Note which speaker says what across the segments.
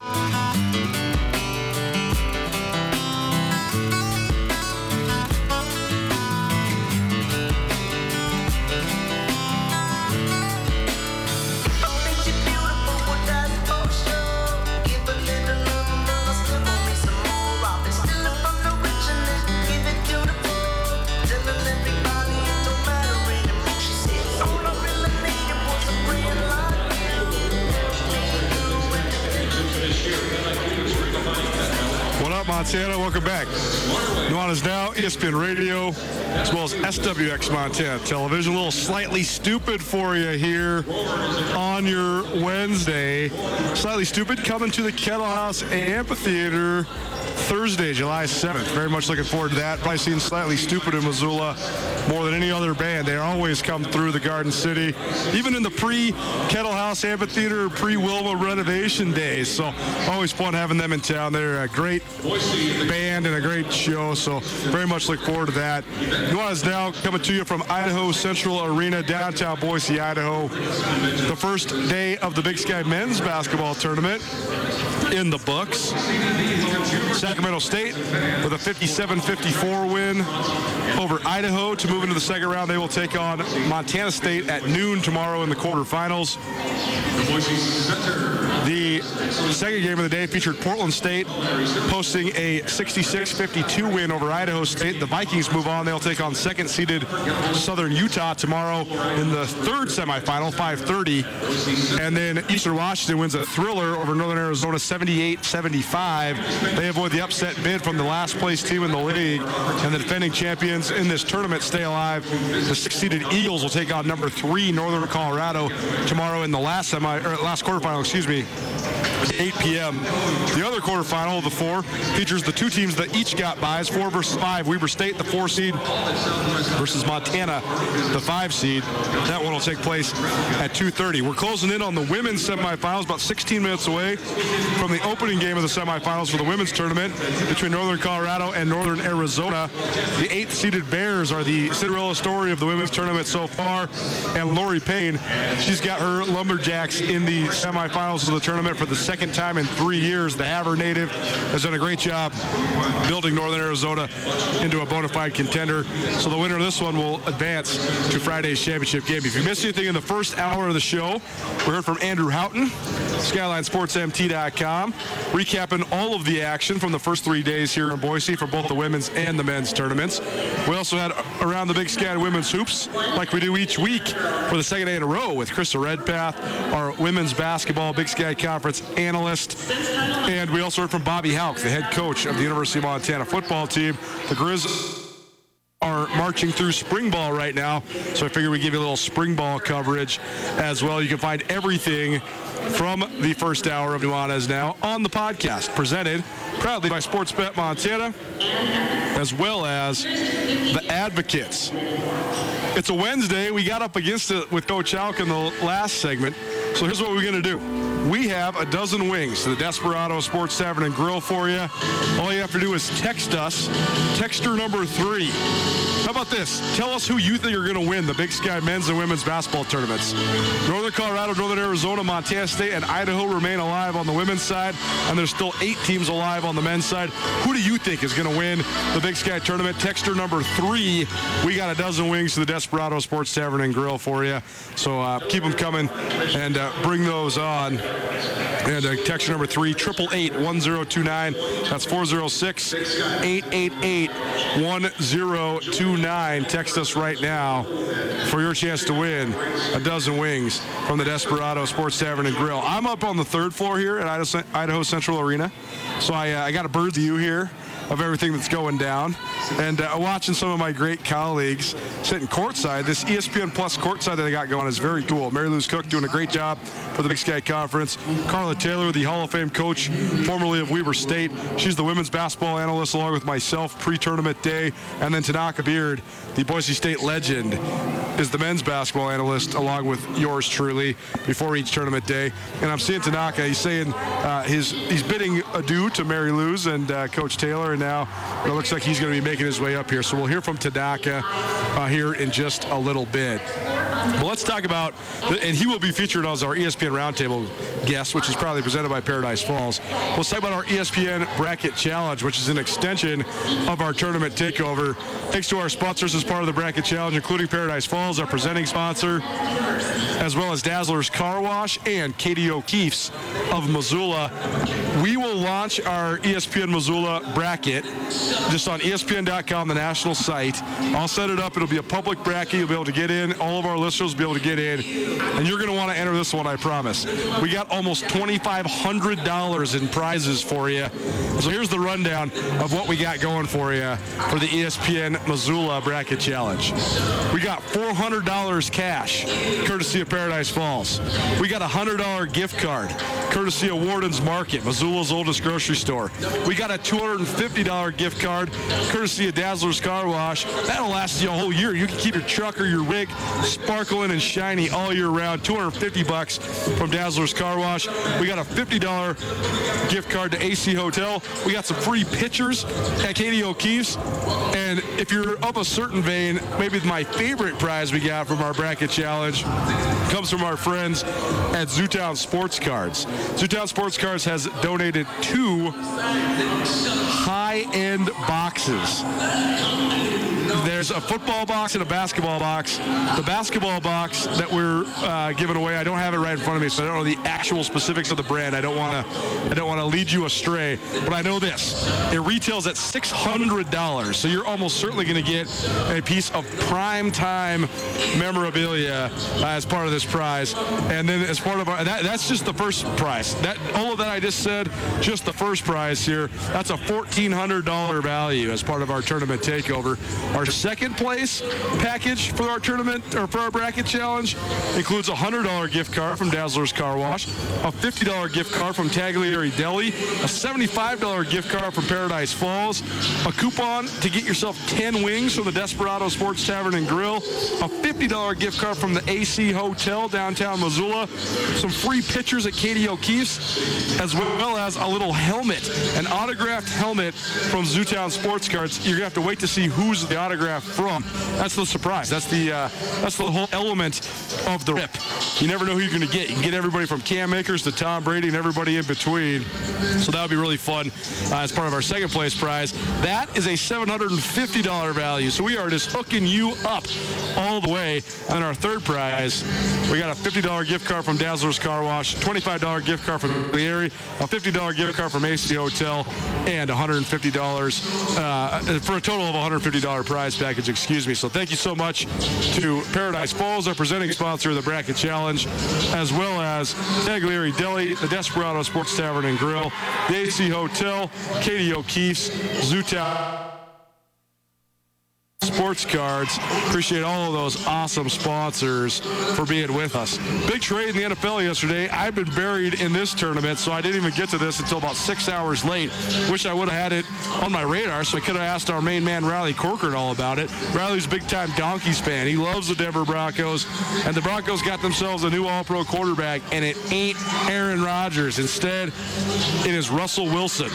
Speaker 1: What Montana? Welcome back. Nuanez Now, E ESPN Radio, as well as SWX Montana Television. A little Slightly Stoopid for you here on your Wednesday. Slightly Stoopid coming to the Kettle House Amphitheater Thursday, July 7th. Very much looking forward to that. Probably seen Slightly Stoopid in Missoula more than any other band. They always come through the Garden City, even in the pre-Kettle House Amphitheater, pre-Wilma renovation days. So always fun having them in town. They're a great band and a great show. So very much look forward to that. Nuanez now coming to you from Idaho Central Arena, downtown Boise, Idaho. The first day of the Big Sky men's basketball tournament in the books. Sacramento State with a 57-54 win over Idaho to move into the second round. They will take on Montana State at noon tomorrow in the quarterfinals. The second game of the day featured Portland State posting a 66-52 win over Idaho State. The Vikings move on. They'll take on second-seeded Southern Utah tomorrow in the third semifinal, 5:30. And then Eastern Washington wins a thriller over Northern Arizona, 78-75. They avoid the upset bid from the last place team in the league, and the defending champions in this tournament stay alive. The six-seeded Eagles will take on number three Northern Colorado tomorrow in the last semi or last quarterfinal. Excuse me. 8 p.m. The other quarterfinal of the four features the two teams that each got buys, four versus five. Weber State, the four seed, versus Montana, the five seed. That one will take place at 2:30. We're closing in on the women's semifinals, about 16 minutes away from the opening game of the semifinals for the women's tournament between Northern Colorado and Northern Arizona. The eighth-seeded Bears are the Cinderella story of the women's tournament so far, and Loren Payne, she's got her Lumberjacks in the semifinals of the tournament for the second time in three years. The Havre native has done a great job building Northern Arizona into a bona fide contender. So the winner of this one will advance to Friday's championship game. If you missed anything in the first hour of the show, we heard from Andrew Houghton, SkylineSportsMT.com, recapping all of the action from the first three days here in Boise for both the women's and the men's tournaments. We also had around the Big Sky women's hoops, like we do each week for the second day in a row with Krista Redpath, our women's basketball Big Sky Conference analyst. And we also heard from Bobby Hauck, the head coach of the University of Montana football team. The Grizz are marching through spring ball right now, so I figure we'd give you a little spring ball coverage as well. You can find everything from the first hour of Nuanez now on the podcast, presented proudly by Sportsbet Montana, as well as the Advocates. It's a Wednesday. We got up against it with Coach Hauck in the last segment. So here's what we're going to do. We have a dozen wings to the Desperado Sports Tavern and Grill for you. All you have to do is text us, texter number three. How about this? Tell us who you think are going to win the Big Sky men's and women's basketball tournaments. Northern Colorado, Northern Arizona, Montana State, and Idaho remain alive on the women's side, and there's still eight teams alive on the men's side. Who do you think is going to win the Big Sky tournament? Texter number three. We got a dozen wings to the Desperado Sports Tavern and Grill for you. So uh, keep them coming and uh, bring those on. And uh, text number three, 888-1029. That's 406-888-1029. Text us right now for your chance to win a dozen wings from the Desperado Sports Tavern and Grill. I'm up on the third floor here at Idaho Central Arena. So I, uh, I got a bird's view here of everything that's going down. And uh, watching some of my great colleagues sitting courtside, this ESPN Plus courtside that I got going is very cool. Mary Louise Cook doing a great job for the Big Sky Conference. Carla Taylor, the Hall of Fame coach, formerly of Weber State. She's the women's basketball analyst along with myself pre-tournament day. And then Tanoka Beard, the Boise State legend, is the men's basketball analyst along with yours truly before each tournament day. And I'm seeing Tanoka. He's saying uh, his he's bidding adieu to Mary Lou's and uh, Coach Taylor, and now it looks like he's going to be making his way up here. So we'll hear from Tanoka uh, here in just a little bit. But let's talk about, and he will be featured as our ESPN Roundtable guest, which is proudly presented by Paradise Falls. Let's talk about our ESPN Bracket Challenge, which is an extension of our tournament takeover. Thanks to our sponsors as part of the Bracket Challenge, including Paradise Falls, our presenting sponsor, as well as Dazzler's Car Wash and Katie O'Keefe's of Missoula. We will launch our ESPN Missoula bracket just on ESPN.com, the national site. I'll set it up. It'll be a public bracket. You'll be able to get in. All of our listeners will be able to get in. And you're going to want to enter this one, I promise. We got almost $2,500 in prizes for you. So here's the rundown of what we got going for you for the ESPN Missoula Bracket Challenge. We got $400 cash, courtesy of Paradise Falls. We got a $100 gift card, courtesy of Worden's Market, Missoula's oldest grocery store. We got a $250 gift card, courtesy of Dazzler's Car Wash. That'll last you a whole year. You can keep your truck or your rig sparkling and shiny all year round. 250 bucks from Dazzler's Car Wash. We got a $50 gift card to AC Hotel. We got some free pitchers at Katie O'Keefe's. And if you're of a certain vein, maybe my favorite prize we got from our bracket challenge comes from our friends at Zootown Sports Cards. Zootown Sports Cards has donated two high-end boxes there's a football box and a basketball box. The basketball box that we're uh, giving away, I don't have it right in front of me, so I don't know the actual specifics of the brand. I don't want to, I don't want to lead you astray, but I know this: it retails at six hundred dollars. So you're almost certainly going to get a piece of prime time memorabilia uh, as part of this prize, and then as part of our, that, that's just the first prize. That all of that I just said, just the first prize here. That's a fourteen hundred dollar value as part of our tournament takeover. Our second place package for our tournament or for our bracket challenge includes a $100 gift card from Dazzler's Car Wash, a $50 gift card from Tagliari Deli, a $75 gift card from Paradise Falls, a coupon to get yourself 10 wings from the Desperado Sports Tavern and Grill, a $50 gift card from the AC Hotel downtown Missoula, some free pictures at Katie O'Keefe's, as well as a little helmet, an autographed helmet from Zootown Sports Cards. You're going to have to wait to see who's the autograph from. That's the surprise. That's the uh, that's the whole element of the rip. You never know who you're going to get. You can get everybody from Cam Akers to Tom Brady and everybody in between. So that would be really fun uh, as part of our second place prize. That is a $750 value. So we are just hooking you up all the way. And our third prize, we got a $50 gift card from Dazzler's Car Wash, $25 gift card from area, a $50 gift card from AC Hotel, and $150 uh, for a total of $150 prize prize package, excuse me. So thank you so much to Paradise Falls, our presenting sponsor of the Bracket Challenge, as well as Taglieri Deli, the Desperado Sports Tavern and Grill, the Hotel, Katie O'Keefe's, Zuta. Sports Cards. Appreciate all of those awesome sponsors for being with us. Big trade in the NFL yesterday. I've been buried in this tournament, so I didn't even get to this until about six hours late. Wish I would have had it on my radar, so I could have asked our main man, Riley Corcoran, all about it. Riley's a big time Donkeys fan. He loves the Denver Broncos, and the Broncos got themselves a new All Pro quarterback, and it ain't Aaron Rodgers. Instead, it is Russell Wilson.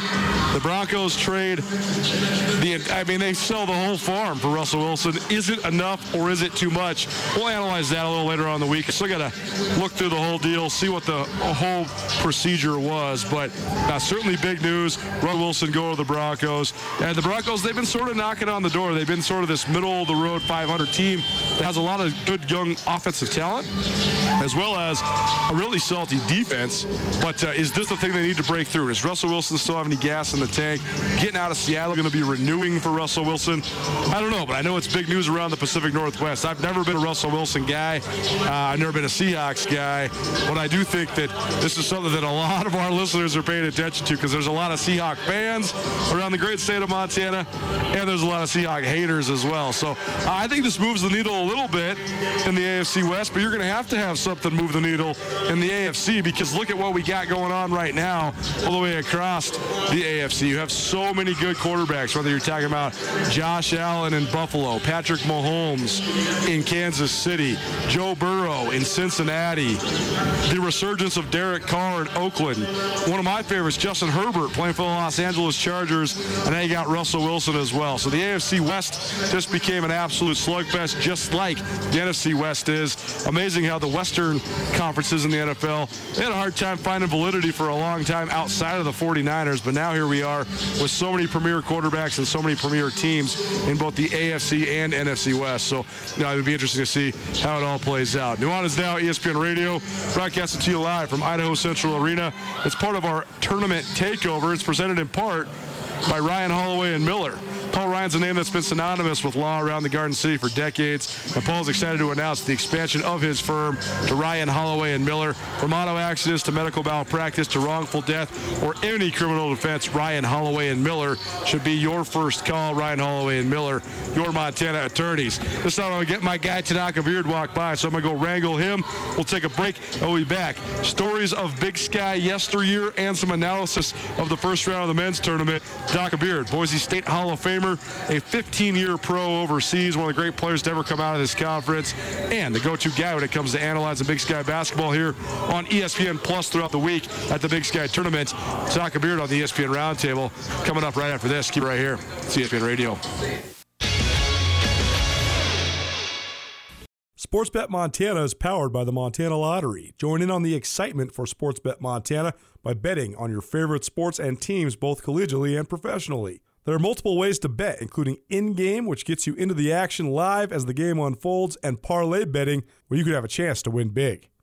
Speaker 1: The Broncos trade the, I mean, they sell the whole farm for Russell Wilson. Is it enough or is it too much? We'll analyze that a little later on the week. Still got to look through the whole deal, see what the whole procedure was. But uh, certainly big news. Russell Wilson go to the Broncos. And the Broncos, they've been sort of knocking on the door. They've been sort of this middle of the road 500 team that has a lot of good young offensive talent, as well as a really salty defense. But uh, is this the thing they need to break through? Does Russell Wilson still have any gas in the tank? Getting out of Seattle, going to be renewing for Russell Wilson? I don't know, but I know it's big news around the Pacific Northwest. I've never been a Russell Wilson guy. Uh, I've never been a Seahawks guy, but I do think that this is something that a lot of our listeners are paying attention to because there's a lot of Seahawk fans around the great state of Montana, and there's a lot of Seahawk haters as well. So uh, I think this moves the needle a little bit in the AFC West, but you're going to have to have something move the needle in the AFC because look at what we got going on right now all the way across the AFC. You have so many good quarterbacks, whether you're talking about Josh Allen in Buffalo, Patrick Mahomes in Kansas City, Joe Burrow in Cincinnati, the resurgence of Derek Carr in Oakland. One of my favorites, Justin Herbert, playing for the Los Angeles Chargers, and then you got Russell Wilson as well. So the AFC West just became an absolute slugfest, just like the NFC West is. Amazing how the Western conferences in the NFL, they had a hard time finding validity for a long time outside of the 49ers, but now here we are with so many premier quarterbacks and so many premier teams in both the AFC and NFC West. So you know, it'll be interesting to see how it all plays out. Nuanez Now, ESPN Radio, broadcasting to you live from Idaho Central Arena. It's part of our tournament takeover. It's presented in part by Ryan Holloway and Miller. Paul Ryan's a name that's been synonymous with law around the Garden City for decades, and Paul's excited to announce the expansion of his firm to Ryan Holloway and Miller. From auto accidents to medical malpractice to wrongful death or any criminal defense, Ryan Holloway and Miller should be your first call. Ryan Holloway and Miller, your Montana attorneys. This time I'm going to get my guy Tanoka Beard walk by, so I'm going to go wrangle him. We'll take a break. I'll be back. Stories of Big Sky yesteryear and some analysis of the first round of the men's tournament. Doc Beard, Boise State Hall of Famer a 15-year pro overseas, one of the great players to ever come out of this conference, and the go-to guy when it comes to analyzing Big Sky basketball here on ESPN Plus throughout the week at the Big Sky Tournament. Taka Beard on the ESPN Roundtable coming up right after this. Keep it right here. ESPN Radio.
Speaker 2: Sportsbet Montana is powered by the Montana Lottery. Join in on the excitement for Sportsbet Montana by betting on your favorite sports and teams both collegially and professionally. There are multiple ways to bet, including in game, which gets you into the action live as the game unfolds, and parlay betting, where you could have a chance to win big.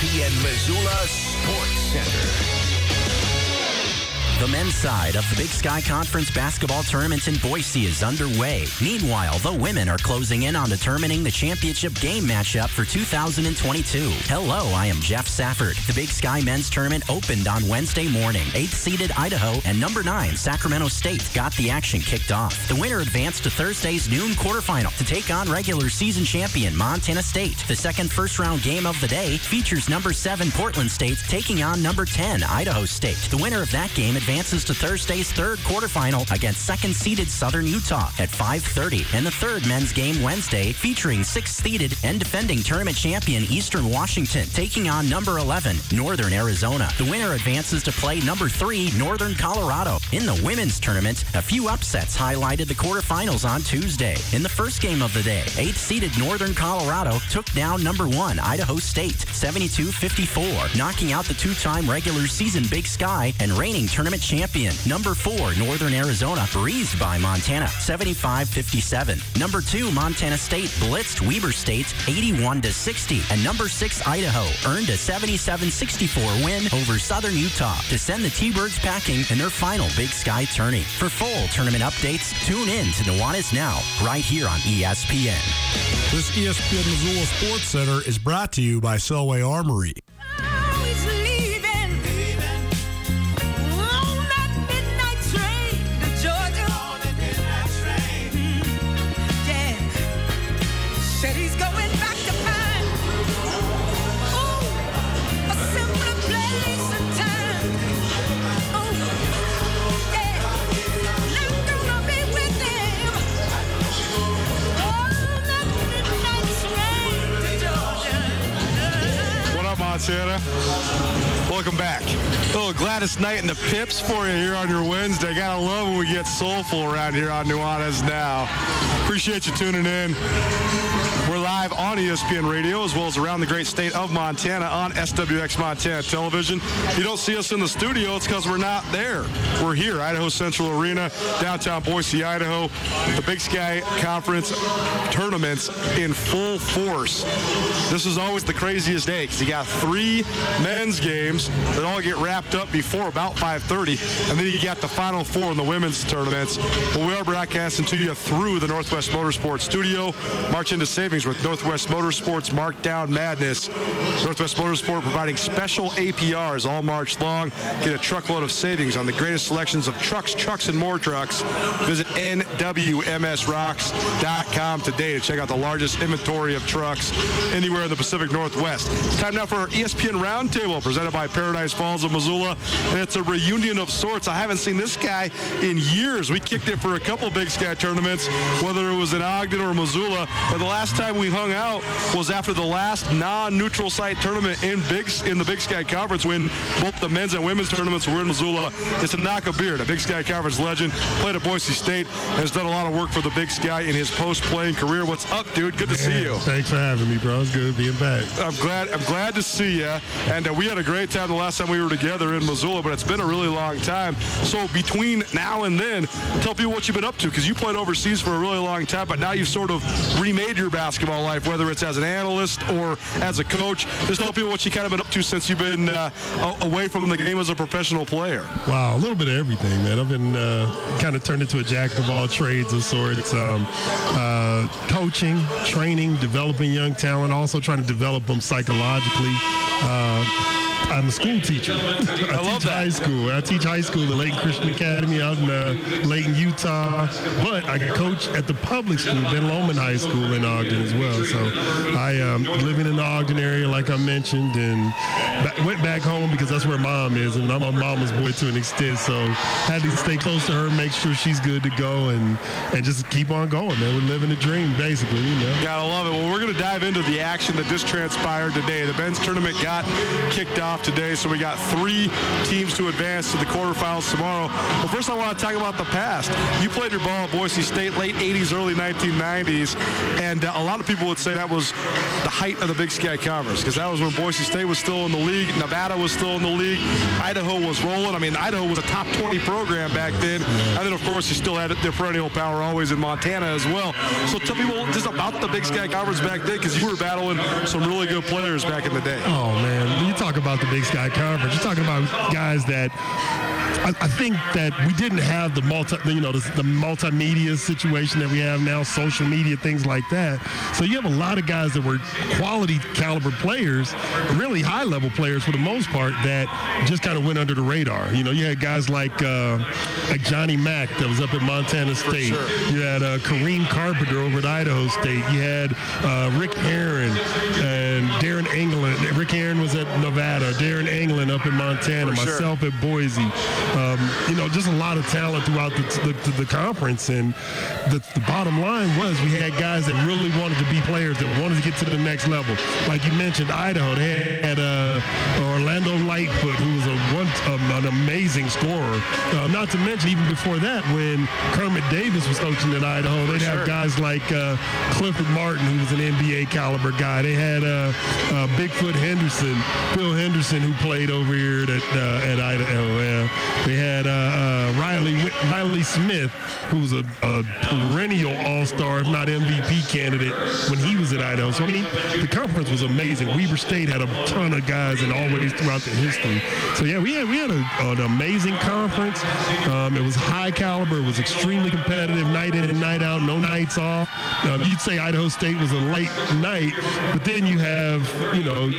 Speaker 3: ESPN Missoula The men's side of the Big Sky Conference basketball tournament in Boise is underway. Meanwhile, the women are closing in on determining the championship game matchup for 2022. Hello, I am Jeff Safford. The Big Sky men's tournament opened on Wednesday morning. Eighth seeded Idaho and number nine Sacramento State got the action kicked off. The winner advanced to Thursday's noon quarterfinal to take on regular season champion Montana State. The second first round game of the day features number seven Portland State taking on number 10 Idaho State. The winner of that game advances to Thursday's third quarterfinal against second-seeded Southern Utah at 5:30, and the third men's game Wednesday featuring sixth-seeded and defending tournament champion Eastern Washington taking on number 11 Northern Arizona. The winner advances to play number 3 Northern Colorado. In the women's tournament, a few upsets highlighted the quarterfinals on Tuesday. In the first game of the day, eighth seeded Northern Colorado took down number one Idaho State 72-54, knocking out the two-time regular season Big Sky and reigning tournament champion. Number four Northern Arizona breezed by Montana 75-57. Number two Montana State blitzed Weber State 81-60, and number six Idaho earned a 77-64 win over Southern Utah to send the T-Birds packing in their final Big Sky tourney. For full tournament updates, tune in to Nuanez Now, right here on ESPN.
Speaker 4: This ESPN Missoula Sports Center is brought to you by Selway Armory.
Speaker 1: Welcome back. Little Gladys Knight and the Pips for you here on your Wednesday. Gotta love when we get soulful around here on Nuanez Now. Appreciate you tuning in. We're live on ESPN Radio as well as around the great state of Montana on SWX Montana Television. If you don't see us in the studio, it's because we're not there. We're here, Idaho Central Arena, downtown Boise, Idaho. The Big Sky Conference tournaments in full force. This is always the craziest day because you got three men's games that all get wrapped up before about 5.30, and then you got the final four in the women's tournaments. But we are broadcasting to you through the Northwest Motorsports studio. March into savings with Northwest Motorsports Markdown Madness. Northwest Motorsport providing special APRs all March long. Get a truckload of savings on the greatest selections of trucks, trucks, and more trucks. Visit NWMSRocks.com today to check out the largest inventory of trucks anywhere in the Pacific Northwest. It's time now for our ESPN Roundtable presented by Paradise Falls of Missoula. And it's a reunion of sorts. I haven't seen this guy in years. We kicked it for a couple Big Sky tournaments, whether it was in Ogden or Missoula. But the last time we hung out was after the last non-neutral site tournament in Big in the Big Sky Conference when both the men's and women's tournaments were in Missoula. It's a knock a beard, a Big Sky Conference legend, played at Boise State, has done a lot of work for the Big Sky in his post-playing career. What's up, dude? Good to see you.
Speaker 5: Thanks for having me, bro. It's good being back.
Speaker 1: I'm glad. I'm glad to see you. And uh, we had a great time the last time we were together in Missoula, but it's been a really long time. So between now and then, tell people what you've been up to because you played overseas for a really long time, but now you've sort of remade your basketball life, whether it's as an analyst or as a coach. Just tell people what you kind of been up to since you've been uh, away from the game as a professional player.
Speaker 5: Wow, a little bit of everything, man. I've been uh, kind of turned into a jack of all trades of sorts. Um, uh, coaching, training, developing young talent, also trying to develop them psychologically. I'm a school teacher. I,
Speaker 1: I
Speaker 5: teach high school. I teach high school at Layton Christian Academy out in uh, Layton, Utah. But I coach at the public school, Ben Lomond High School in Ogden as well. So I am um, living in the Ogden area, like I mentioned, and went back home because that's where mom is, and I'm a mama's boy to an extent. So had to stay close to her, make sure she's good to go, and and just keep on going, man. We're living the dream, basically. You know.
Speaker 1: Gotta love it. Well, we're gonna dive into the action that just transpired today. The Ben's tournament got kicked off off today, so we got three teams to advance to the quarterfinals tomorrow. But first, I want to talk about the past. You played your ball at Boise State late 80s, early 1990s, and uh, a lot of people would say that was the height of the Big Sky Conference because that was when Boise State was still in the league, Nevada was still in the league, Idaho was rolling. I mean, Idaho was a top 20 program back then, and then of course you still had their perennial power always in Montana as well. So tell people just about the Big Sky Conference back then because you were battling some really good players back in the day.
Speaker 5: Oh man, you talk about the Big Sky Conference. You're talking about guys that I, I, think that we didn't have the multi, you know, the, the, multimedia situation that we have now, social media, things like that. So you have a lot of guys that were quality caliber players, really high level players for the most part, that just kind of went under the radar. You know, you had guys like uh, like Johnny Mack that was up at Montana State. Sure. You had uh, Kareem Carpenter over at Idaho State. You had uh, Rick Aaron and Darren Engellant. Rick Aaron was at Nevada Darren Engellant up in Montana,
Speaker 1: sure.
Speaker 5: myself at Boise. Um, you know, just a lot of talent throughout the, the, the conference. And the, the bottom line was we had guys that really wanted to be players that wanted to get to the next level. Like you mentioned, Idaho, they had uh, Orlando Lightfoot, who was a one, um, an amazing scorer. Uh, not to mention, even before that, when Kermit Davis was coaching at Idaho, they'd have guys like uh, Clifford Martin, who was an NBA caliber guy. They had uh, uh, Bigfoot Henderson, Bill Henderson, who played over here at, uh, at Idaho. Uh, they had uh, Riley Riley Smith, who was a, a perennial All-Star, if not MVP candidate when he was at Idaho. So I mean, the conference was amazing. Weber State had a ton of guys and always throughout the history. So yeah, we had we had a, an amazing conference. Um, it was high caliber. It was extremely competitive, night in and night out, no nights off. Um, you'd say Idaho State was a late night, but then you have you know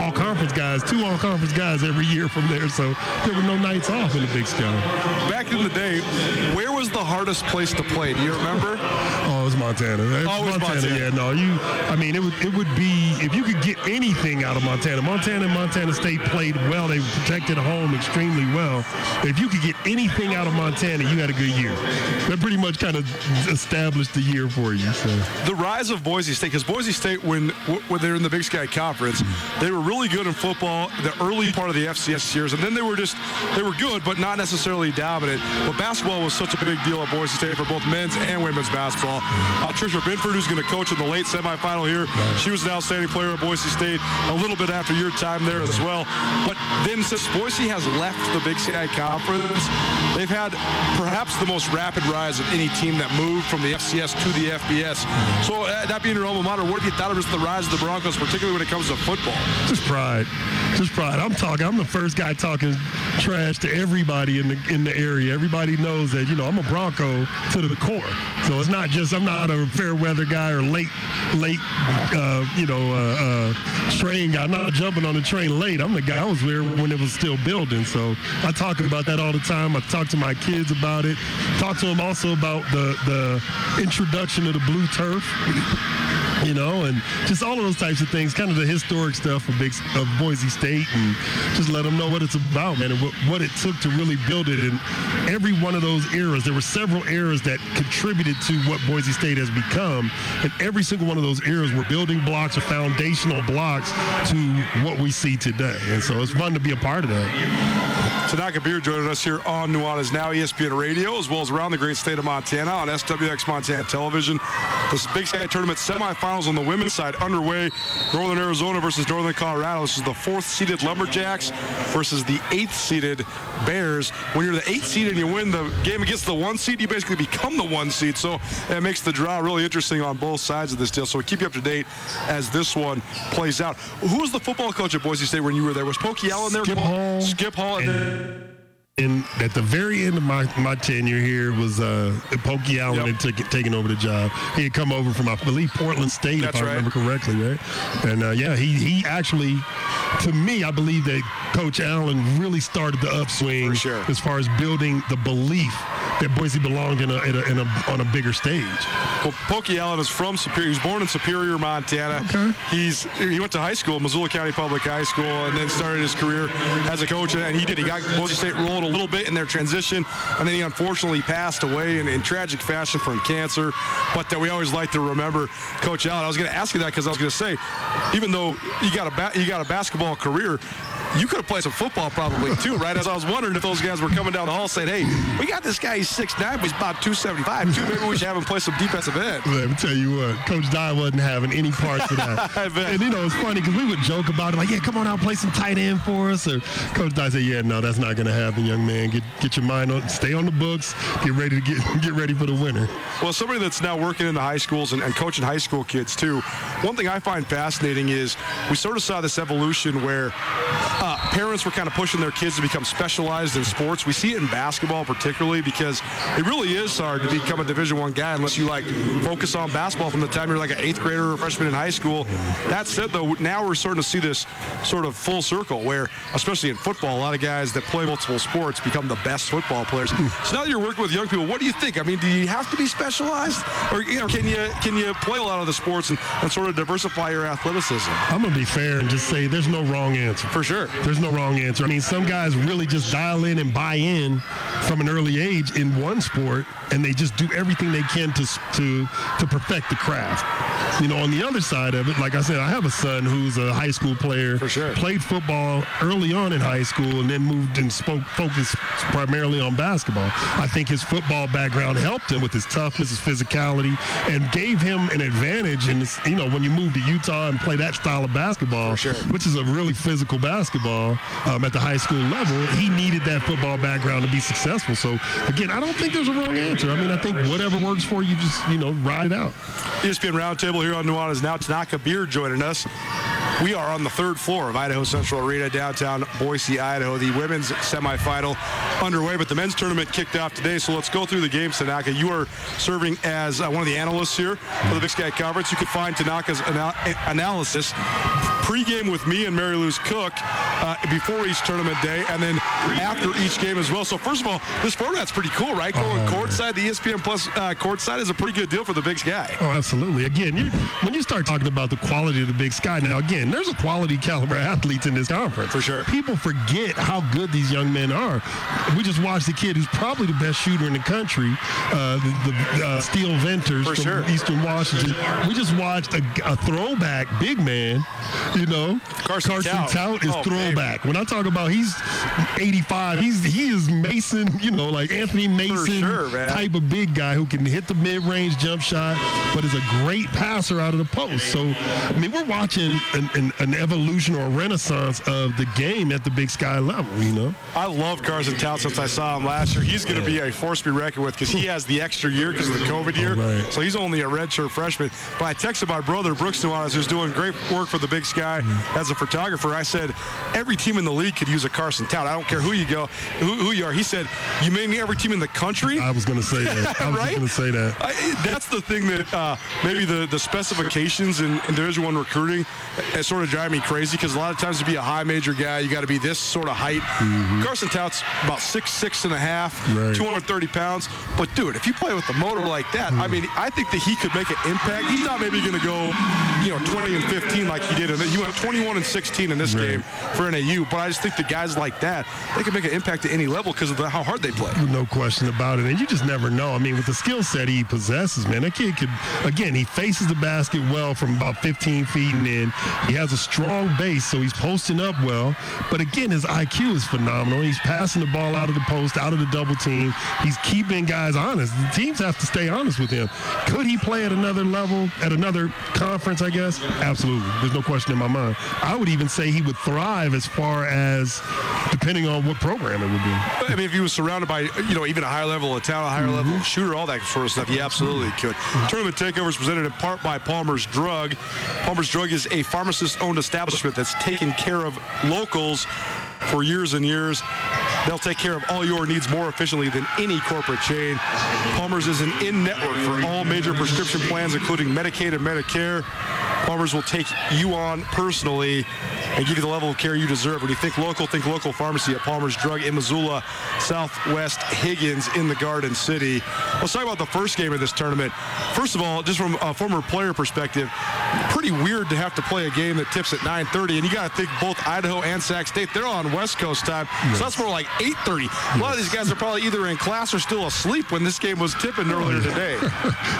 Speaker 5: all conference guys, two all conference guys every year from there. So there were no nights off in the Big Sky.
Speaker 1: Back in the day, where was the hardest place to play? Do you remember?
Speaker 5: Oh, it was Montana. It was
Speaker 1: Oh, it was Montana.
Speaker 5: Yeah, no, you. I mean, it would it would be if you could get anything out of Montana. Montana and Montana State played well. They protected home extremely well. If you could get anything out of Montana, you had a good year. That pretty much kind of established the year for you. So.
Speaker 1: the rise of Boise State, because Boise State, when when they're in the Big Sky Conference, they were really good in football the early part of the FCS years, and then they were just they were good, but not necessarily dominant. But basketball was such a big deal at Boise State for both men's and women's basketball. Uh, Tricia Binford, who's going to coach in the late semifinal here, she was an outstanding player at Boise State a little bit after your time there as well. But then since Boise has left the Big Sky Conference, they've had perhaps the most rapid rise of any team that moved from the FCS to the FBS. So uh, that being your alma mater, what have you thought of just the rise of the Broncos, particularly when it comes to football?
Speaker 5: Just pride. Just pride. I'm talking. I'm the first guy talking trash to everybody in the in the area. Everybody knows that you know I'm a Bronco to the core. So it's not just I'm not a fair weather guy or late late uh, you know uh, uh, train guy. I'm not jumping on the train late. I'm the guy. I was there when it was still building. So I talk about that all the time. I talk to my kids about it. Talk to them also about the the introduction of the blue turf you know, and just all of those types of things, kind of the historic stuff of Big of Boise State, and just let them know what it's about, man, and what, what it took to really build it. And every one of those eras, there were several eras that contributed to what Boise State has become, and every single one of those eras were building blocks or foundational blocks to what we see today. And so it's fun to be a part of that.
Speaker 1: Tanoka Beer joining us here on Nuanez Now ESPN Radio, as well as around the great state of Montana on SWX Montana Television. This Big Sky Tournament on the women's side underway. Northern Arizona versus Northern Colorado. This is the fourth-seeded Lumberjacks versus the eighth-seeded Bears. When you're the eighth seed and you win the game against the one seed, you basically become the one seed. So it makes the draw really interesting on both sides of this deal. So we keep you up to date as this one plays out. Who was the football coach at Boise State when you were there? Was Pokey Allen there?
Speaker 5: Skip Hall.
Speaker 1: Skip Hall. And
Speaker 5: And at the very end of my, my tenure here was uh, Pokey Allen
Speaker 1: Yep.
Speaker 5: had taken over the job. He had come over from, I believe, Portland State,
Speaker 1: That's
Speaker 5: if I
Speaker 1: right.
Speaker 5: remember correctly, right? And uh, yeah, he he actually, to me, I believe that Coach Allen really started the upswing
Speaker 1: sure.
Speaker 5: as far as building the belief that Boise belonged in a, in a, in a on a bigger stage.
Speaker 1: Well, Pokey Allen is from Superior. He was born in Superior, Montana.
Speaker 5: Okay.
Speaker 1: He's he went to high school, Missoula County Public High School, and then started his career as a coach. And he did. He got Boise State rolling a little bit in their transition, and then he unfortunately passed away in, in tragic fashion from cancer. But that we always like to remember Coach Allen. I was going to ask you that because I was going to say, even though you got a ba- you got a basketball career. You could have played some football probably too, right? As I was wondering if those guys were coming down the hall saying, "Hey, we got this guy. He's 6'9", but he's about 275. Too. Maybe we should have him play some defensive end."
Speaker 5: Let me tell you what, Coach Dye wasn't having any parts of that.
Speaker 1: I bet.
Speaker 5: And you know, it's funny because we would joke about it, like, yeah, come on out, play some tight end for us. Or Coach Dye said, yeah, no, that's not going to happen, young man. Get get your mind on, stay on the books, get ready to get get ready for the winter.
Speaker 1: Well, somebody that's now working in the high schools and, and coaching high school kids too. One thing I find fascinating is we sort of saw this evolution where uh, parents were kind of pushing their kids to become specialized in sports. We see it in basketball particularly because it really is hard to become a Division One guy unless you like focus on basketball from the time you're like an eighth grader or freshman in high school. That said, though, now we're starting to see this sort of full circle where, especially in football, a lot of guys that play multiple sports become the best football players. so now that you're working with young people, what do you think? I mean, do you have to be specialized, or you know, can you can you play a lot of the sports and, and sort of diversify your athleticism?
Speaker 5: I'm gonna be fair and just say there's no wrong answer.
Speaker 1: For sure.
Speaker 5: There's no wrong answer. I mean, some guys really just dial in and buy in from an early age in one sport, and they just do everything they can to to to perfect the craft. You know, on the other side of it, like I said, I have a son who's a high school player.
Speaker 2: For sure.
Speaker 5: Played football early on in high school and then moved and spoke, focused primarily on basketball. I think his football background helped him with his toughness, his physicality, and gave him an advantage. And you know, when you move to Utah and play that style of basketball,
Speaker 2: sure.
Speaker 5: which is a really physical basketball um, at the high school level, he needed that football background to be successful. So again, I don't think there's a wrong answer. I mean, I think whatever works for you, just you know, ride it out.
Speaker 1: ESPN Roundtable here on Nuanez now. Tanoka Beer joining us. We are on the third floor of Idaho Central Arena, downtown Boise, Idaho. The women's semifinal underway, but the men's tournament kicked off today. So let's go through the games. Tanoka, you are serving as uh, one of the analysts here for the Big Sky Conference. You can find Tanoka's anal- analysis pregame with me and Mary Louise Cook uh, before each tournament day, and then after each game as well. So first of all, this format's pretty cool, right? Going
Speaker 5: Oh,
Speaker 1: courtside, the ESPN Plus uh, courtside is a pretty good deal for the Big Sky.
Speaker 5: Oh, absolutely. Again, you, when you start talking about the quality of the Big Sky, now again, there's a quality caliber athletes in this conference.
Speaker 1: For sure.
Speaker 5: People forget how good these young men are. We just watched the kid who's probably the best shooter in the country, uh, the, the uh, Steele Venters
Speaker 1: For
Speaker 5: from
Speaker 1: sure.
Speaker 5: Eastern Washington. We just watched a, a throwback big man. You know,
Speaker 1: Carson Towt.
Speaker 5: Towt is
Speaker 1: Oh.
Speaker 5: Throwback. When I talk about he's 85, he's he is Mason. You know, like Anthony Mason
Speaker 1: sure,
Speaker 5: type of big guy who can hit the mid-range jump shot, but is a great passer out of the post. So, I mean, we're watching an, an, an evolution or a renaissance of the game at the Big Sky level. You know,
Speaker 1: I love Carson Towt since I saw him last year. He's going to be a force to be reckoned with because he has the extra year because of the COVID year.
Speaker 5: Right.
Speaker 1: So he's only a redshirt freshman. But I texted my brother, Brooks Nuanez, who's doing great work for the Big Sky mm-hmm. as a photographer. I said, every team in the league could use a Carson Towt. I don't care who you go, who, who you are. He said, you mean every team in the country?
Speaker 5: I was going to say that. I was
Speaker 1: right?
Speaker 5: going to say that.
Speaker 1: I, that's the thing that uh, maybe the, the specifications in, in Division One recruiting uh, sort of drive me crazy because a lot of times to be a high major guy, you got to be this sort of height. Carson Towt's about six six and a half,
Speaker 5: Mm-hmm. Right.
Speaker 1: 230 pounds. But dude, if you play with the motor like that, I mean, I think that he could make an impact. He's not maybe going to go, you know, 20 and 15 like he did. In he went 21 and 16 in this
Speaker 5: Right.
Speaker 1: game for NAU. But I just think the guys like that, they can make an impact at any level because of the, how hard they play.
Speaker 5: No question about it. And you just never know. I mean, with the skill set he possesses, man, that kid could, again, he faces the basket well from about 15 feet and in. He has a strong base, so he's posting up well. But again, his IQ is phenomenal. He's passing the ball out of the post, out of the double team. He's keeping guys honest. The teams have to stay honest with him. Could he play at another level, at another conference, I guess? Absolutely. There's no question in my mind. I would even say he would thrive as far as depending on what program it would be.
Speaker 1: I mean, if he was surrounded by, you know, even a higher level of talent, a higher level
Speaker 5: Mm-hmm.
Speaker 1: shooter, all that sort of stuff, he absolutely could. Tournament Takeover is presented in part by Palmer's Drug. Palmer's Drug is a pharmacist-owned establishment that's taken care of locals for years and years. They'll take care of all your needs more efficiently than any corporate chain. Palmer's is an in-network for all major prescription plans, including Medicaid and Medicare. Palmer's will take you on personally and give you the level of care you deserve. When you think local, think local pharmacy at Palmer's Drug in Missoula, Southwest Higgins in the Garden City. Let's talk about the first game of this tournament. First of all, just from a former player perspective, pretty weird to have to play a game that tips at 9:30, and you got to think both Idaho and Sac State they're on West Coast time, so that's more like 8:30. A lot of these guys are probably either in class or still asleep when this game was tipping earlier today.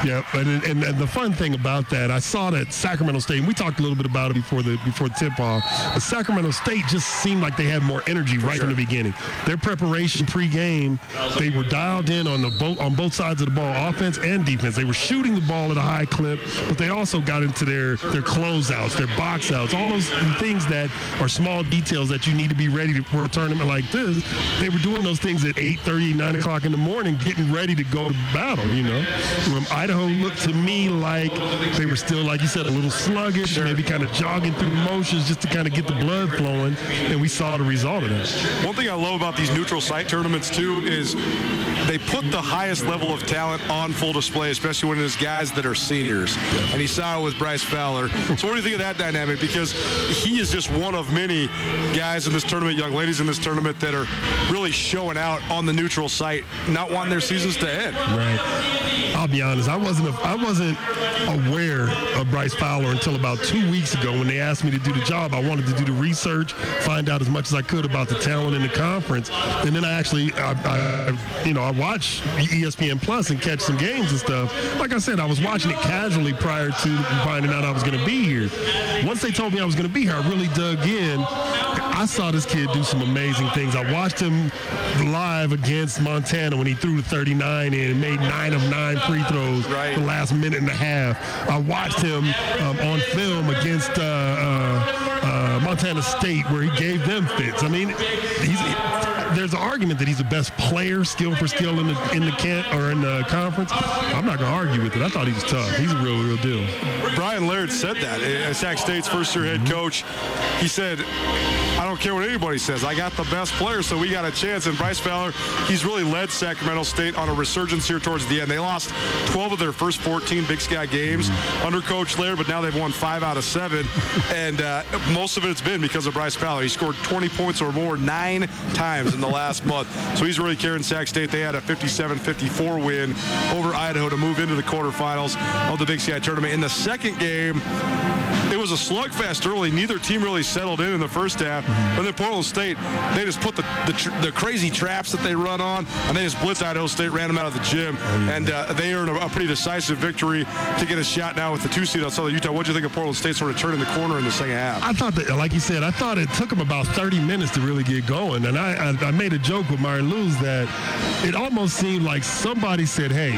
Speaker 5: Yeah, and, and and the fun thing about that, I saw that Sacramento State. And we talked a little bit about it before the before the tip off. But Sacramento State just seemed like they had more energy right from the beginning. Their preparation pre-game, they were dialed in on the both on both sides of the ball, offense and defense. They were shooting the ball at a high clip, but they also got into their their closeouts, their box outs, all those things that are small details that you need to be ready to, for a tournament like this. They were doing those things at 8:30, 9 o'clock in the morning, getting ready to go to battle. You know, From Idaho looked to me like they were still, like you said, a little sluggish, maybe kind of jogging through motions just to kind of get the blood flowing, and we saw the result of that.
Speaker 1: One thing I love about these neutral site tournaments too is they put the highest level of talent on full display, especially when it's guys that are seniors. And he saw it with Bryce Fowler. So what do you think of that dynamic? Because he is just one of many guys in this tournament, young ladies in this tournament that are really showing out on the neutral site, not wanting their seasons to end.
Speaker 5: Right. I'll be honest, I wasn't a, I wasn't aware of Bryce Fowler until about two weeks ago when they asked me to do the job. I wanted to do the research, find out as much as I could about the talent in the conference, and then I actually, I, I, you know, I watch ESPN Plus and catch some games and stuff. Like I said, I was watching it casually prior to finding out I was going to be here. Once they told me I was going to be here, I really dug in. I saw this kid do some amazing things. I watched him live against Montana when he threw the 39 in and made nine of nine free throws right. the last minute and a half. I watched him um, on film against uh, uh, uh, Montana State where he gave them fits. I mean, he's there's an argument that he's the best player, skill for skill in the in the camp or in the conference. I'm not gonna argue with it. I thought he was tough. He's a real, real deal.
Speaker 1: Brandon Laird said that as Sac State's first year head coach. He said, I don't care what anybody says. I got the best player, so we got a chance. And Bryce Fowler, he's really led Sacramento State on a resurgence here towards the end. They lost 12 of their first 14 Big Sky games under Coach Laird, but now they've won five out of seven. And uh, most of it's been because of Bryce Fowler. He scored 20 points or more nine times in the last month. So he's really carrying Sac State. They had a 57-54 win over Idaho to move into the quarterfinals of the Big Sky tournament. In the second game, it was a slugfest early. Neither team really settled in in the first half. But then Portland State, they just put the, the, the crazy traps that they run on, and they just blitz Idaho State, ran them out of the gym. And uh, they earned a, a, pretty decisive victory to get a shot now with the two seed on Southern Utah. What do you think of Portland State sort of turning the corner in the second half?
Speaker 5: I thought that, like you said, I thought it took them about 30 minutes to really get going. And I, I, I made a joke with Myron Lewis that it almost seemed like somebody said, hey,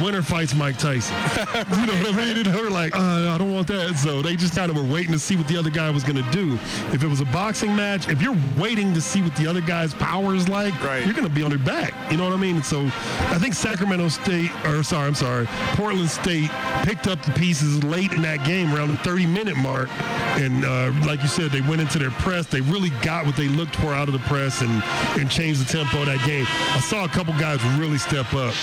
Speaker 5: winner fights Mike Tyson. you know what I mean? They were like, uh, I don't want that. So they just kind of were waiting to see what the other guy was going to do. If it was a boxing match, if you're waiting to see what the other guy's power is like, right. you're going to be on their back. You know what I mean? so I think Sacramento State, or sorry, I'm sorry, Portland State picked up the pieces late in that game around the 30 minute mark. And uh, like you said, they went into their press. They really got what they looked for out of the press and, and changed the tempo of that game. I saw a couple guys really step up.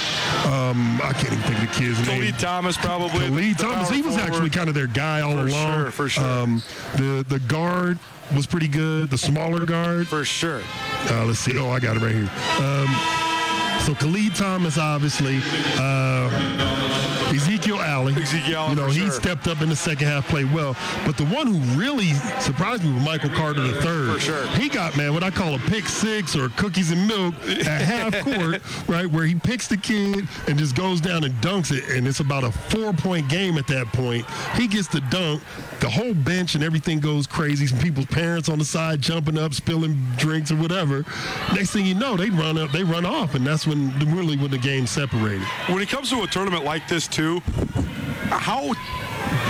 Speaker 5: Um, I can't even think of the kid's
Speaker 1: Khalid
Speaker 5: name.
Speaker 1: Thomas, probably.
Speaker 5: Khalid Thomas. He was forward. actually kind of their guy all
Speaker 1: for
Speaker 5: along.
Speaker 1: Sure, for sure. Um,
Speaker 5: the the guard was pretty good. The smaller guard,
Speaker 1: for sure.
Speaker 5: Uh, let's see. Oh, I got it right here. Um, so Khalid Thomas, obviously. Uh, Ezekiel You know, he
Speaker 1: sure.
Speaker 5: stepped up in the second half, played well. But the one who really surprised me was Michael Carter III.
Speaker 1: For sure.
Speaker 5: He got, man, what I call a pick six or cookies and milk at half court, right, where he picks the kid and just goes down and dunks it. And it's about a four point game at that point. He gets the dunk. The whole bench and everything goes crazy. Some people's parents on the side jumping up, spilling drinks or whatever. Next thing you know, they run up, they run off, and that's when really when the game separated.
Speaker 1: When it comes to a tournament like this, too, how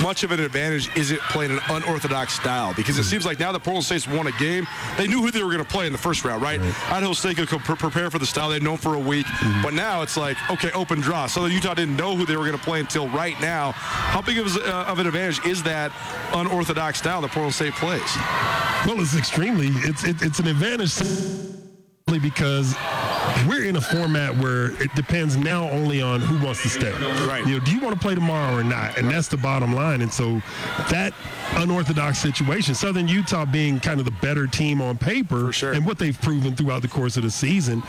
Speaker 1: much of an advantage is it playing an unorthodox style? Because it seems like now that Portland State's won a game, they knew who they were going to play in the first round, right? right. Idaho State could pre- prepare for the style they'd known for a week, mm-hmm. but now it's like, okay, open draw. Southern Utah didn't know who they were going to play until right now. How big of, uh, of an advantage is that unorthodox style that Portland State plays?
Speaker 5: Well, it's extremely, it's, it, it's an advantage because we're in a format where it depends now only on who wants to stay.
Speaker 1: Right.
Speaker 5: You know, do you want to play tomorrow or not? And that's the bottom line. And so that unorthodox situation, Southern Utah being kind of the better team on paper
Speaker 1: sure.
Speaker 5: and what they've proven throughout the course of the season,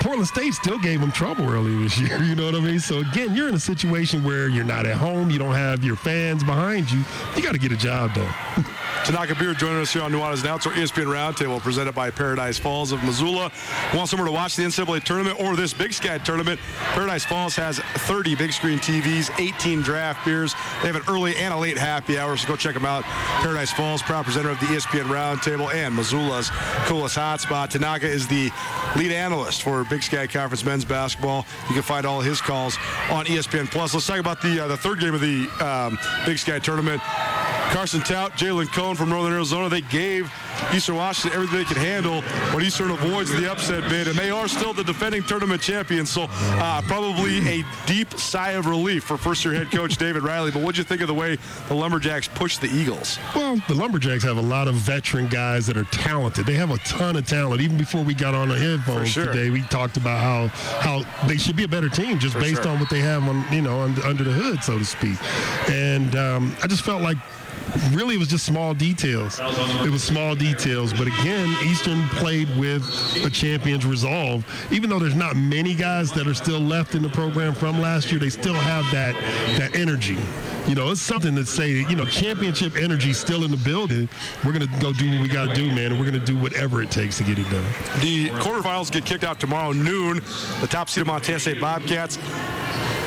Speaker 5: Portland State still gave them trouble earlier this year. You know what I mean? So again, you're in a situation where you're not at home, you don't have your fans behind you. You got to get a job done.
Speaker 1: Tanoka Beard joining us here on. It's our ESPN Roundtable presented by Paradise Falls of Missoula. Want somewhere to watch the NCAA tournament or this Big Sky tournament? Paradise Falls has 30 big screen TVs, 18 draft beers. They have an early and a late happy hour, so go check them out. Paradise Falls, proud presenter of the ESPN Roundtable and Missoula's coolest hotspot. Tanoka is the lead analyst for Big Sky Conference men's basketball. You can find all his calls on ESPN Plus. Let's talk about the uh, the third game of the um, Big Sky tournament. Carson Towt, Jalen Cone from Northern Arizona, they gave Eastern Washington everything they could handle, but Eastern avoids the upset bid, and they are still the defending tournament champions. So uh, probably a deep sigh of relief for first-year head coach David Riley. But what'd you think of the way the Lumberjacks pushed the Eagles?
Speaker 5: Well, the Lumberjacks have a lot of veteran guys that are talented. They have a ton of talent. Even before we got on the headphones
Speaker 1: sure.
Speaker 5: today, we talked about how how they should be a better team just
Speaker 1: for
Speaker 5: based
Speaker 1: sure.
Speaker 5: on what they have on you know under, under the hood, so to speak. And um, I just felt like really it was just small details. It was small details, but again, Eastern played with a champion's resolve. Even though there's not many guys that are still left in the program from last year, they still have that that energy. You know, it's something to say, you know, championship energy still in the building. We're going to go do what we got to do, man, and we're going to do whatever it takes to get it done.
Speaker 1: The quarterfinals get kicked out tomorrow noon. The top seed of Montana State Bobcats.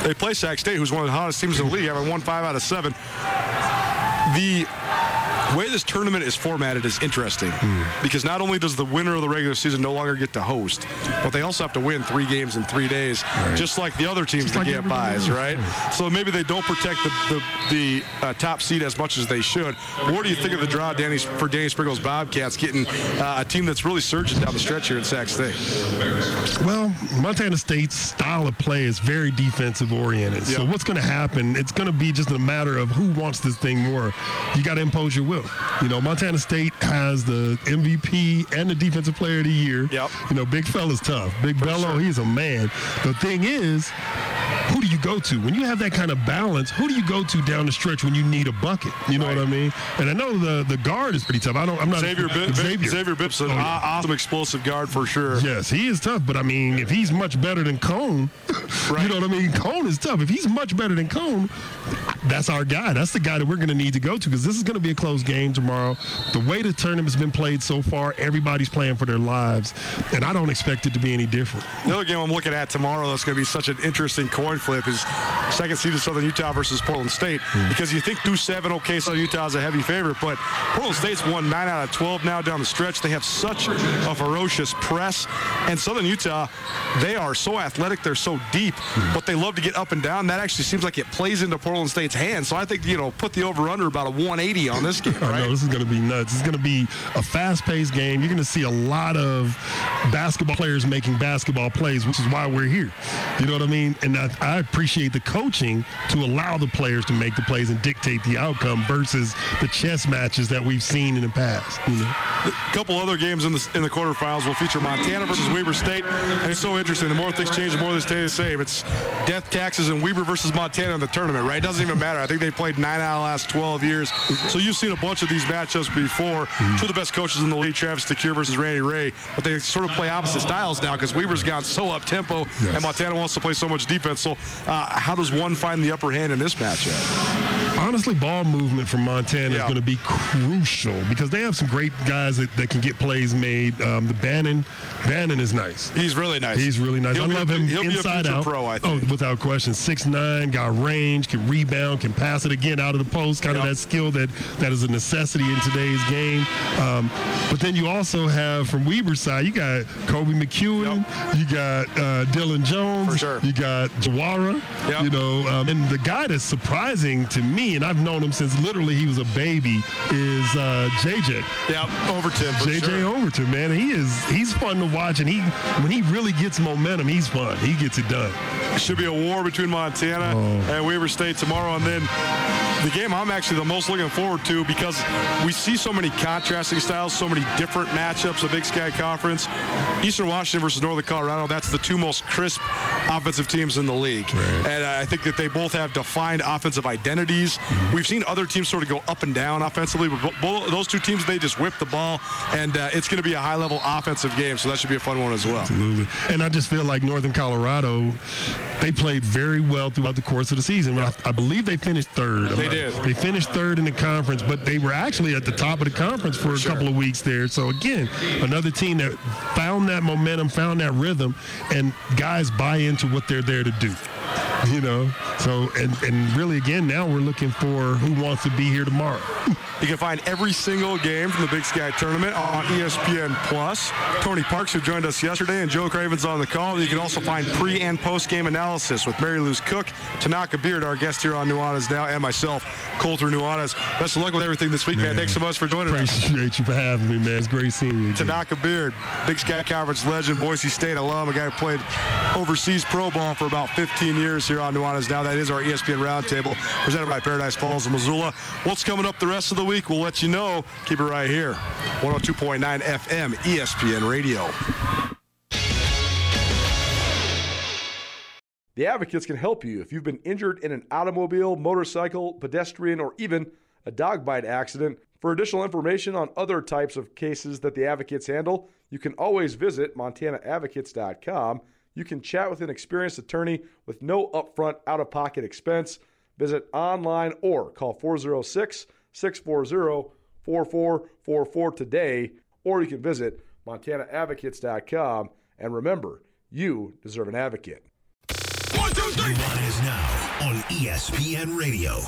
Speaker 1: They play Sac State, who's one of the hottest teams in the league, having won five out of seven. The way this tournament is formatted is interesting mm. because not only does the winner of the regular season no longer get to host, but they also have to win three games in three days, right. just like the other teams just that like get buys, right? So maybe they don't protect the the, the uh, top seed as much as they should. What do you think of the draw, Danny, for Danny Sprinkle's Bobcats getting uh, a team that's really surging down the stretch here in Sac State?
Speaker 5: Well, Montana State's style of play is very defensive oriented. Yep. So what's going to happen? It's going to be just a matter of who wants this thing more. You got to impose your will. You know, Montana State has the MVP and the Defensive Player of the Year.
Speaker 1: Yep.
Speaker 5: You know, Big Fella's tough. Big For Bello, sure. he's a man. The thing is, who do you go to when you have that kind of balance? Who do you go to down the stretch when you need a bucket? You know right. what I mean? And I know the the guard is pretty tough. I don't. I'm not
Speaker 1: Xavier. A, Xavier. Xavier Bibbs, an oh, yeah. awesome explosive guard for sure.
Speaker 5: Yes, he is tough. But I mean, if he's much better than Cone, right. you know what I mean? Cone is tough. If he's much better than Cone, that's our guy. That's the guy that we're going to need to go to because this is going to be a close game tomorrow. The way the tournament's been played so far, everybody's playing for their lives, and I don't expect it to be any different.
Speaker 1: The other game I'm looking at tomorrow that's going to be such an interesting coin flip is because second seed of Southern Utah versus Portland State mm. because you think through seven, okay, Southern Utah is a heavy favorite, but Portland State's won nine out of 12 now down the stretch. They have such a ferocious press, and Southern Utah, they are so athletic, they're so deep, mm. but they love to get up and down. That actually seems like it plays into Portland State's hands. So I think you know put the over under about a 180 on this game. Right?
Speaker 5: I know this is going to be nuts. It's going to be a fast-paced game. You're going to see a lot of basketball players making basketball plays, which is why we're here. You know what I mean? And I, I appreciate the coaching to allow the players to make the plays and dictate the outcome versus the chess matches that we've seen in the past. You know?
Speaker 1: A couple other games in the in the quarterfinals will feature Montana versus Weber State, and it's so interesting. The more things change, the more they stay the same. It's death taxes and Weber versus Montana in the tournament, right? It doesn't even matter. I think they played nine out of the last 12 years, so you've seen a bunch of these matchups before. Mm-hmm. Two of the best coaches in the league, Travis DeCuire versus Randy Rahe, but they sort of play opposite styles now because Weber's gone so up tempo, yes. and Montana wants to play so much defense. So, uh, how does one find the upper hand in this matchup?
Speaker 5: honestly, ball movement from Montana yeah. is going to be crucial because they have some great guys that, that can get plays made. Um, the Bannan, Bannan is nice.
Speaker 1: He's really nice.
Speaker 5: He's really nice. He'll I love him inside out.
Speaker 1: Pro, I
Speaker 5: oh, without question. Six nine, got range, can rebound, can pass it again out of the post. Kind yep. of that skill that that is a necessity in today's game. Um, but then you also have from Weber's side, you got Koby McEwen, yep. you got uh, Dillon Jones,
Speaker 1: sure.
Speaker 5: you got Jawara. Yep. You know, um, and the guy that's surprising to me, and I've known him since literally he was a baby, is uh, JJ.
Speaker 1: Yeah, Overton.
Speaker 5: JJ
Speaker 1: sure.
Speaker 5: Overton, man, he is he's fun to watch, and he when he really gets momentum, he's fun. He gets it done.
Speaker 1: Should be a war between Montana oh. and Weber State tomorrow, and then the game I'm actually the most looking forward to because we see so many contrasting styles, so many different matchups. The Big Sky Conference, Eastern Washington versus Northern Colorado. That's the two most crisp offensive teams in the league, right. and I think that they both have defined offensive identities. Mm-hmm. We've seen other teams sort of go up and down offensively, but both those two teams they just whip the ball, and uh, it's going to be a high-level offensive game. So that should be a fun one as well.
Speaker 5: Absolutely, and I just feel like Northern Colorado, they played very well throughout the course of the season. I, I believe they finished third.
Speaker 1: They did.
Speaker 5: They finished third in the conference, but they were actually at the top of the conference for a sure. couple of weeks there. So again, another team that found that momentum, found that rhythm, and guys buy into what they're there to do you know. So and and really again now we're looking for who wants to be here tomorrow.
Speaker 1: You can find every single game from the Big Sky Tournament on ESPN Plus. Tony Parks, who joined us yesterday, and Joe Cravens on the call. You can also find pre and post game analysis with Mary Lou's Cook, Tanoka Beard, our guest here on Nuanez Now, and myself, Colter Nuanez. Best of luck with everything this week, man. man. Thanks so much for joining
Speaker 5: Appreciate
Speaker 1: us.
Speaker 5: Appreciate you for having me, man. It's great seeing you.
Speaker 1: Tanoka Beard, Big Sky Conference legend, Boise State alum, a guy who played overseas pro ball for about 15 years here on Nuanez Now. That is our ESPN Roundtable, presented by Paradise Falls of Missoula. What's coming up the rest of the week? We'll let you know. Keep it right here. 102.9 FM, ESPN Radio.
Speaker 2: The Advocates can help you if you've been injured in an automobile, motorcycle, pedestrian, or even a dog bite accident. For additional information on other types of cases that the advocates handle, you can always visit montanaadvocates.com. You can chat with an experienced attorney with no upfront out of pocket expense. Visit online or call 406 640 4444 today, or you can visit montanaadvocates.com. And remember, you deserve an advocate.
Speaker 6: One, two, three. is now on ESPN Radio.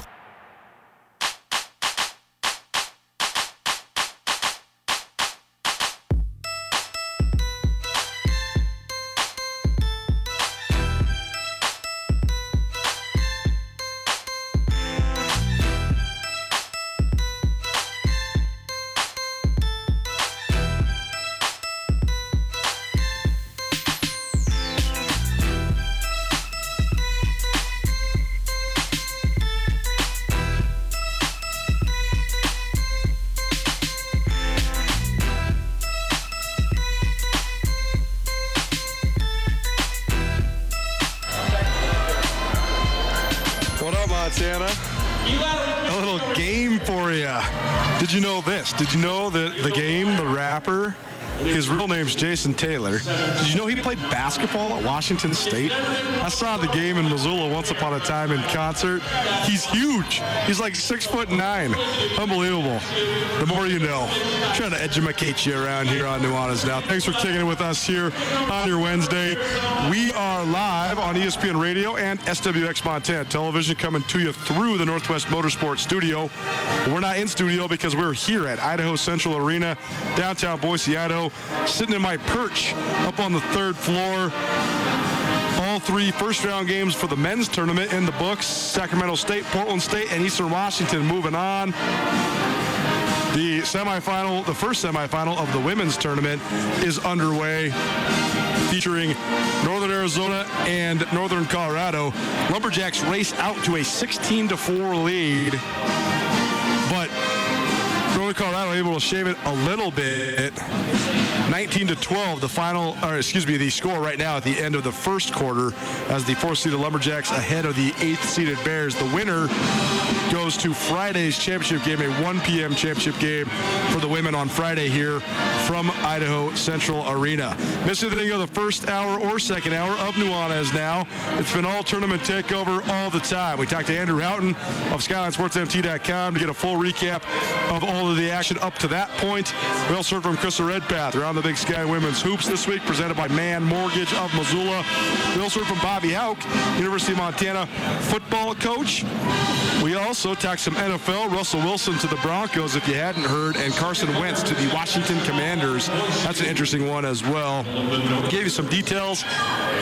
Speaker 1: You know this? Did you know that the game, the rapper, his real name's Jason Taylor. Did you know he played basketball at Washington State? I saw the game in Missoula once upon a time in concert. He's huge. He's like six foot nine. Unbelievable. The more you know. I'm trying to educate you around here on Nuanez Now. Thanks for kicking it with us here on your Wednesday. We are live on ESPN Radio and SWX Montana Television coming to you through the Northwest Motorsports Studio. We're not in studio because we're here at Idaho Central Arena, downtown Boise, Idaho sitting in my perch up on the third floor. All three first round games for the men's tournament in the books. Sacramento State, Portland State, and Eastern Washington moving on. The semifinal, the first semifinal of the women's tournament is underway featuring Northern Arizona and Northern Colorado. Lumberjacks race out to a 16 to 4 lead. But Colorado able to shave it a little bit. 19 to 12, the final, or excuse me, the score right now at the end of the first quarter as the fourth seeded Lumberjacks ahead of the eighth seeded Bears. The winner goes to Friday's championship game, a 1 p.m. championship game for the women on Friday here from Idaho Central Arena. Miss anything of the first hour or second hour of Nuanez now. It's been all tournament takeover all the time. We talked to Andrew Houghton of SkylineSportsMT.com to get a full recap of all of the action up to that point. We also heard from Krista Redpath around the Big Sky Women's Hoops this week, presented by Mann Mortgage of Missoula. We also heard from Bobby Hauck, University of Montana football coach. We also talked some NFL. Russell Wilson to the Broncos, if you hadn't heard, and Carson Wentz to the Washington Commanders. That's an interesting one as well. We Gave you some details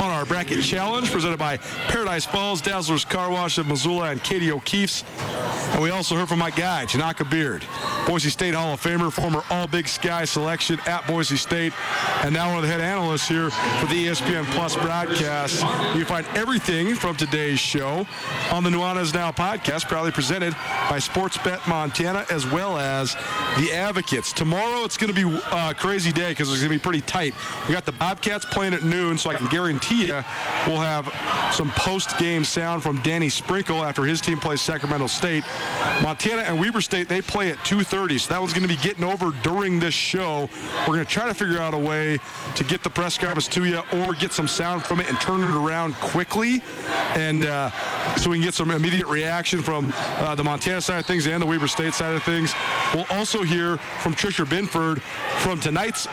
Speaker 1: on our bracket challenge presented by Paradise Falls, Dazzlers Car Wash of Missoula, and Katie O'Keefe's. And we also heard from my guy, Tanoka Beard, Boise State Hall of Famer, former All Big Sky selection at Boise State, and now one of the head analysts here for the ESPN Plus broadcast. You find everything from today's show on the Nuanez Now podcast, presented by Sportsbet Montana as well as the Advocates. Tomorrow it's going to be a crazy day because it's going to be pretty tight. We got the Bobcats playing at noon, so I can guarantee you we'll have some post-game sound from Danny Sprinkle after his team plays Sacramento State. Montana and Weber State, they play at 2.30, so that one's going to be getting over during this show. We're going to try to figure out a way to get the press conference to you or get some sound from it and turn it around quickly and uh, so we can get some immediate reaction from uh, the Montana side of things and the Weber State side of things. We'll also hear from Tricia Binford from tonight's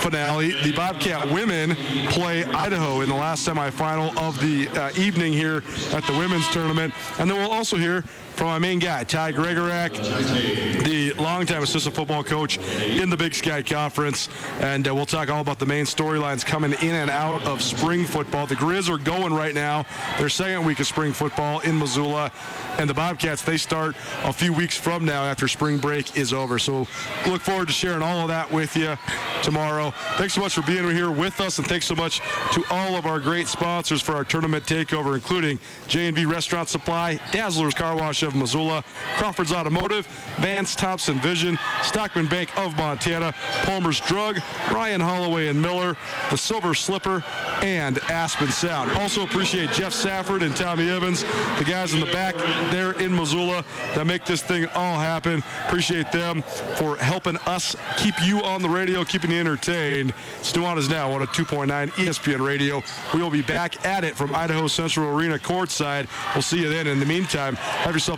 Speaker 1: finale. The Bobcat women play Idaho in the last semifinal of the uh, evening here at the women's tournament. And then we'll also hear from my main guy, Ty Gregorak, the longtime assistant football coach in the Big Sky Conference. And uh, we'll talk all about the main storylines coming in and out of spring football. The Grizz are going right now, their second week of spring football in Missoula. And the Bobcats, they start a few weeks from now after spring break is over. So look forward to sharing all of that with you tomorrow
Speaker 7: Thanks so much for being here with us, and thanks so much to all of our great sponsors for our tournament takeover, including J&B Restaurant Supply, Dazzler's Car Wash of Missoula, Crawford's Automotive, Vance Thompson Vision, Stockman Bank of Montana, Palmer's Drug, Ryan Holloway and Miller, The Silver Slipper, and Aspen Sound. Also appreciate Jeff Safford and Tommy Evans, the guys in the back there in Missoula that make this thing all happen. Appreciate them for helping us keep you on the radio, keeping you entertained. Nuanez Now on a 2.9 ESPN Radio. We will be back at it from Idaho Central Arena courtside. We'll see you then. In the meantime, have yourself